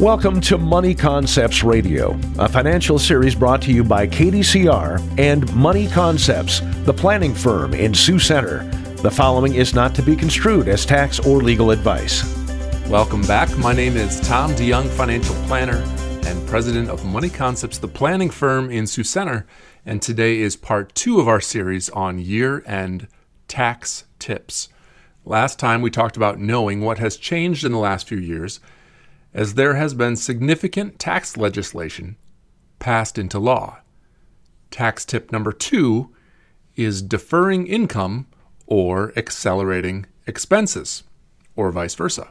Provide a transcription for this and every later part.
Welcome to Money Concepts Radio, a financial series brought to you by KDCR and Money Concepts, the planning firm in Sioux Center. The following is not to be construed as tax or legal advice. Welcome back. My name is Tom DeYoung, financial planner and president of Money Concepts, the planning firm in Sioux Center. And today is part two of our series on year end tax tips. Last time we talked about knowing what has changed in the last few years as there has been significant tax legislation passed into law. Tax tip number two is deferring income or accelerating expenses, or vice versa.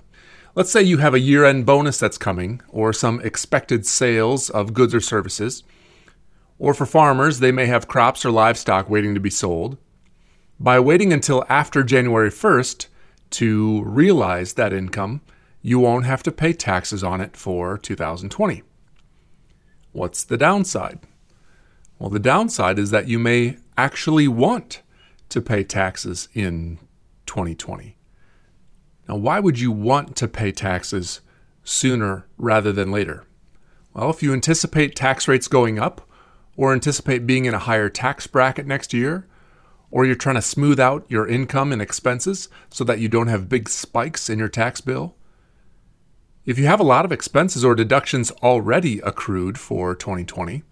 Let's say you have a year end bonus that's coming, or some expected sales of goods or services. Or for farmers, they may have crops or livestock waiting to be sold. By waiting until after January 1st to realize that income, you won't have to pay taxes on it for 2020. What's the downside? Well, the downside is that you may actually want to pay taxes in 2020. Now, why would you want to pay taxes sooner rather than later? Well, if you anticipate tax rates going up, or anticipate being in a higher tax bracket next year, or you're trying to smooth out your income and expenses so that you don't have big spikes in your tax bill, if you have a lot of expenses or deductions already accrued for 2020,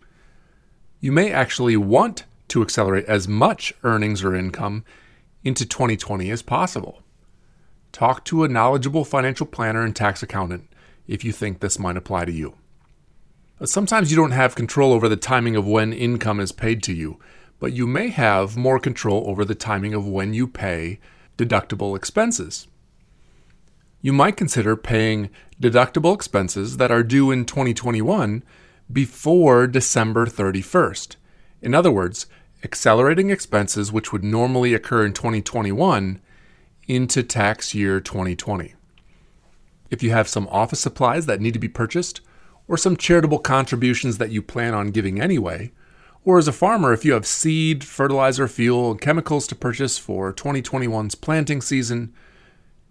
you may actually want to accelerate as much earnings or income into 2020 as possible. Talk to a knowledgeable financial planner and tax accountant if you think this might apply to you. Sometimes you don't have control over the timing of when income is paid to you, but you may have more control over the timing of when you pay deductible expenses you might consider paying deductible expenses that are due in 2021 before December 31st. In other words, accelerating expenses which would normally occur in 2021 into tax year 2020. If you have some office supplies that need to be purchased, or some charitable contributions that you plan on giving anyway, or as a farmer, if you have seed, fertilizer, fuel, and chemicals to purchase for 2021's planting season,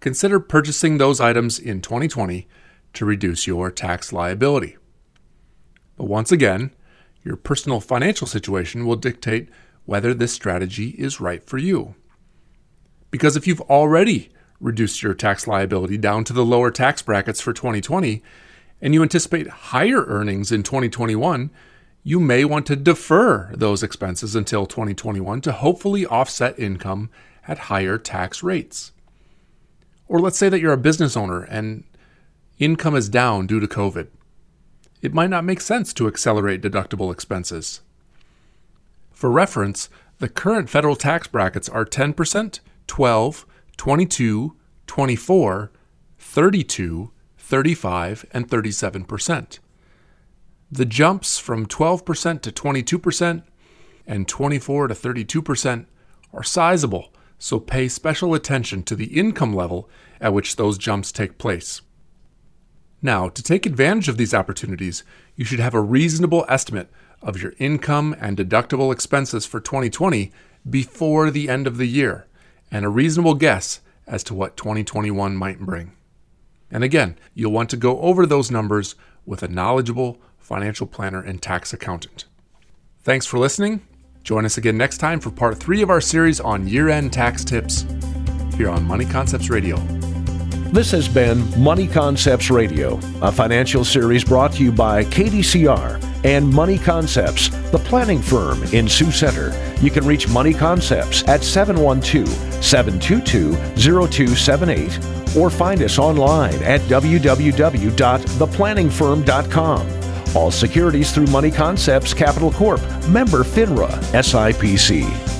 consider purchasing those items in 2020 to reduce your tax liability. But once again, your personal financial situation will dictate whether this strategy is right for you. Because if you've already reduced your tax liability down to the lower tax brackets for 2020 and you anticipate higher earnings in 2021, you may want to defer those expenses until 2021 to hopefully offset income at higher tax rates. Or let's say that you're a business owner and income is down due to COVID. It might not make sense to accelerate deductible expenses. For reference, the current federal tax brackets are 10%, 12, 22, 24, 32, 35, and 37%. The jumps from 12% to 22% and 24 to 32% are sizable so pay special attention to the income level at which those jumps take place. Now, to take advantage of these opportunities, you should have a reasonable estimate of your income and deductible expenses for 2020 before the end of the year, and a reasonable guess as to what 2021 might bring. And again, you'll want to go over those numbers with a knowledgeable financial planner and tax accountant. Thanks for listening, Join us again next time for part three of our series on year end tax tips here on Money Concepts Radio. This has been Money Concepts Radio, a financial series brought to you by KDCR and Money Concepts, the planning firm in Sioux Center. You can reach Money Concepts at 712 722 0278 or find us online at www.theplanningfirm.com. All securities through Money Concepts Capital Corp. Member FINRA SIPC.